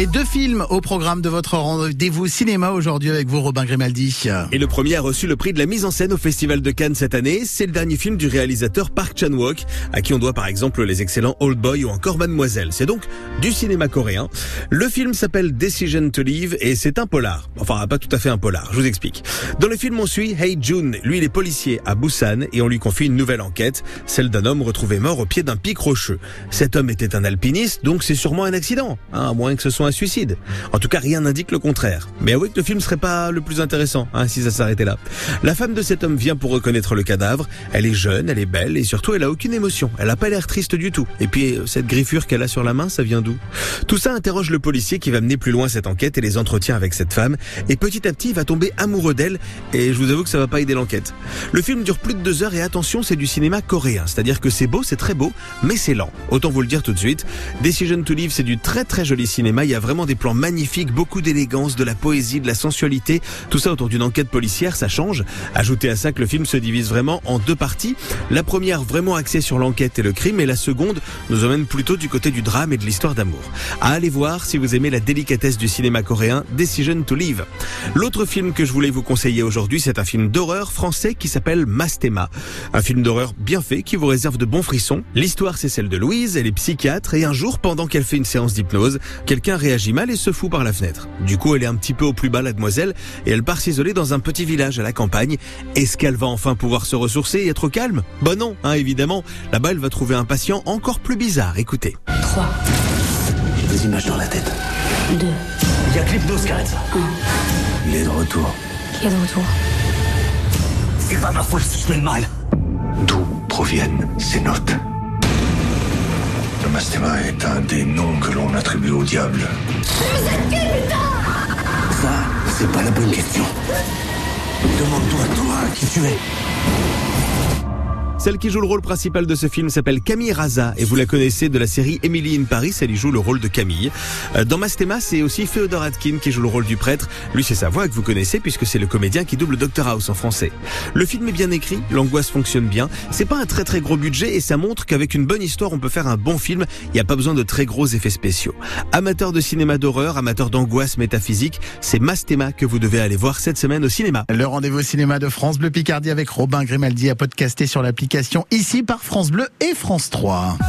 Et deux films au programme de votre rendez-vous cinéma aujourd'hui avec vous, Robin Grimaldi. Et le premier a reçu le prix de la mise en scène au Festival de Cannes cette année. C'est le dernier film du réalisateur Park Chan-wook, à qui on doit par exemple les excellents Old Boy ou encore Mademoiselle. C'est donc du cinéma coréen. Le film s'appelle Decision to Leave et c'est un polar. Enfin, pas tout à fait un polar, je vous explique. Dans le film, on suit Hei Jun. Lui, il est policier à Busan et on lui confie une nouvelle enquête, celle d'un homme retrouvé mort au pied d'un pic rocheux. Cet homme était un alpiniste, donc c'est sûrement un accident, hein, à moins que ce soit un suicide. En tout cas, rien n'indique le contraire. Mais avouez que le film serait pas le plus intéressant, hein, si ça s'arrêtait là. La femme de cet homme vient pour reconnaître le cadavre. Elle est jeune, elle est belle et surtout elle a aucune émotion. Elle a pas l'air triste du tout. Et puis euh, cette griffure qu'elle a sur la main, ça vient d'où? Tout ça interroge le policier qui va mener plus loin cette enquête et les entretiens avec cette femme. Et petit à petit, il va tomber amoureux d'elle. Et je vous avoue que ça va pas aider l'enquête. Le film dure plus de deux heures et attention, c'est du cinéma coréen. C'est-à-dire que c'est beau, c'est très beau, mais c'est lent. Autant vous le dire tout de suite. Decision to Live, c'est du très très joli cinéma. Vraiment des plans magnifiques, beaucoup d'élégance, de la poésie, de la sensualité. Tout ça autour d'une enquête policière, ça change. Ajoutez à ça que le film se divise vraiment en deux parties. La première vraiment axée sur l'enquête et le crime et la seconde nous emmène plutôt du côté du drame et de l'histoire d'amour. À aller voir si vous aimez la délicatesse du cinéma coréen, Decision to Live. L'autre film que je voulais vous conseiller aujourd'hui, c'est un film d'horreur français qui s'appelle Mastema. Un film d'horreur bien fait qui vous réserve de bons frissons. L'histoire, c'est celle de Louise, elle est psychiatre et un jour, pendant qu'elle fait une séance d'hypnose, quelqu'un réagit mal et se fout par la fenêtre. Du coup, elle est un petit peu au plus bas, la demoiselle, et elle part s'isoler dans un petit village à la campagne. Est-ce qu'elle va enfin pouvoir se ressourcer et être calme? Bah non, hein, évidemment. Là-bas, elle va trouver un patient encore plus bizarre. Écoutez. 3, J'ai des images dans la tête. 2, Il y a que l'hypnose qui arrête ça. Il est de retour. qui est de retour? C'est pas ma faute si je fais le mal. D'où proviennent ces notes? Le mastéma est un des noms que l'on attribue au diable. Ça, c'est pas la bonne question. Demande-toi, toi, qui tu es. Celle qui joue le rôle principal de ce film s'appelle Camille Raza et vous la connaissez de la série Emily in Paris, elle y joue le rôle de Camille. Euh, Dans Mastema, c'est aussi Féodor Atkin qui joue le rôle du prêtre. Lui, c'est sa voix que vous connaissez puisque c'est le comédien qui double Dr House en français. Le film est bien écrit, l'angoisse fonctionne bien. C'est pas un très très gros budget et ça montre qu'avec une bonne histoire, on peut faire un bon film. Il n'y a pas besoin de très gros effets spéciaux. Amateur de cinéma d'horreur, amateur d'angoisse métaphysique, c'est Mastema que vous devez aller voir cette semaine au cinéma. Le rendez-vous cinéma de France Bleu Picardie avec Robin Grimaldi à podcaster sur l'application ici par France Bleu et France 3.